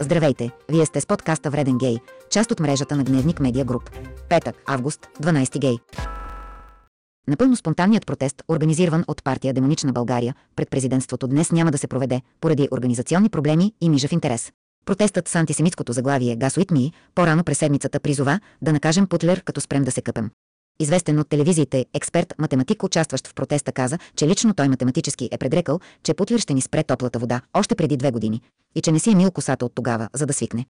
Здравейте, вие сте с подкаста Вреден гей, част от мрежата на Гневник Медиа Груп. Петък, август, 12 гей. Напълно спонтанният протест, организиран от партия Демонична България, пред президентството днес няма да се проведе, поради организационни проблеми и мижав интерес. Протестът с антисемитското заглавие Газ Уитми по-рано през седмицата призова да накажем Путлер, като спрем да се къпем. Известен от телевизиите, експерт, математик, участващ в протеста, каза, че лично той математически е предрекал, че Путлер ще ни спре топлата вода още преди две години и че не си е мил косата от тогава, за да свикне.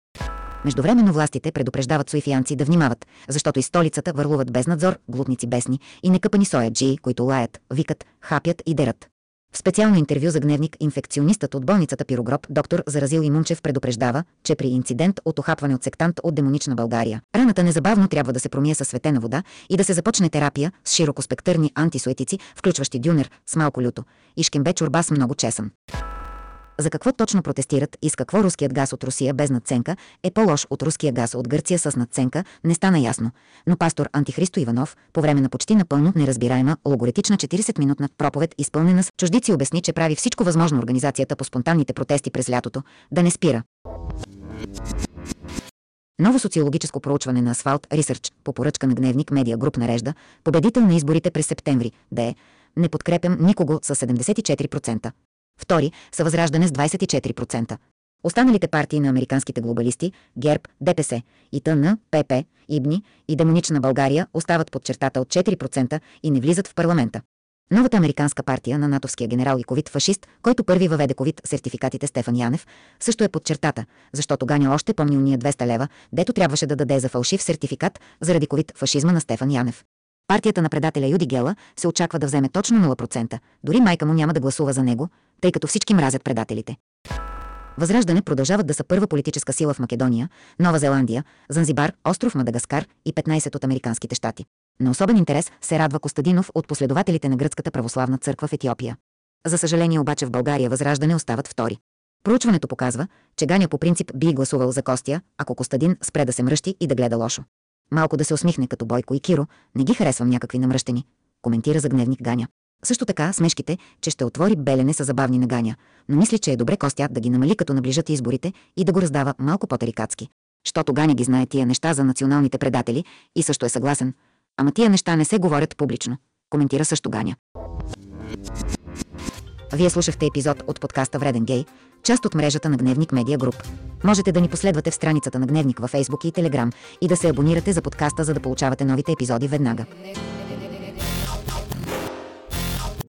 Междувременно властите предупреждават суифианци да внимават, защото и столицата върлуват без надзор, глутници бесни и некъпани сояджии, които лаят, викат, хапят и дерат. В специално интервю за гневник инфекционистът от болницата Пирогроб, доктор Заразил Имунчев предупреждава, че при инцидент от охапване от сектант от демонична България, раната незабавно трябва да се промие със светена вода и да се започне терапия с широкоспектърни антисуетици, включващи дюнер с малко люто и шкембе чорба с много чесън. За какво точно протестират и с какво руският газ от Русия без надценка е по-лош от руския газ от Гърция с надценка, не стана ясно. Но пастор Антихристо Иванов, по време на почти напълно неразбираема логоретична 40-минутна проповед, изпълнена с чуждици, обясни, че прави всичко възможно организацията по спонтанните протести през лятото да не спира. Ново социологическо проучване на Асфалт Research по поръчка на Гневник Медиа Груп нарежда победител на изборите през септември да е не подкрепям никого с 74%. Втори са Възраждане с 24%. Останалите партии на американските глобалисти, ГЕРБ, ДПС, ИТН, ПП, ИБНИ и Демонична България остават под чертата от 4% и не влизат в парламента. Новата американска партия на натовския генерал и ковид-фашист, който първи въведе ковид сертификатите Стефан Янев, също е под чертата, защото Ганя още помни уния 200 лева, дето трябваше да даде за фалшив сертификат заради ковид-фашизма на Стефан Янев. Партията на предателя Юди Гела се очаква да вземе точно 0%, дори майка му няма да гласува за него, тъй като всички мразят предателите. Възраждане продължават да са първа политическа сила в Македония, Нова Зеландия, Занзибар, остров Мадагаскар и 15 от американските щати. На особен интерес се радва Костадинов от последователите на Гръцката православна църква в Етиопия. За съжаление обаче в България Възраждане остават втори. Проучването показва, че Ганя по принцип би гласувал за Костя, ако Костадин спре да се мръщи и да гледа лошо. Малко да се усмихне като Бойко и Киро, не ги харесвам някакви намръщени, коментира за гневник Ганя. Също така смешките, че ще отвори белене са забавни на Ганя, но мисли, че е добре Костя да ги намали като наближат изборите и да го раздава малко по-тарикатски. Щото Ганя ги знае тия неща за националните предатели и също е съгласен. Ама тия неща не се говорят публично. Коментира също Ганя. Вие слушахте епизод от подкаста Вреден гей, част от мрежата на Гневник Медиа Груп. Можете да ни последвате в страницата на Гневник във Facebook и Telegram и да се абонирате за подкаста, за да получавате новите епизоди веднага.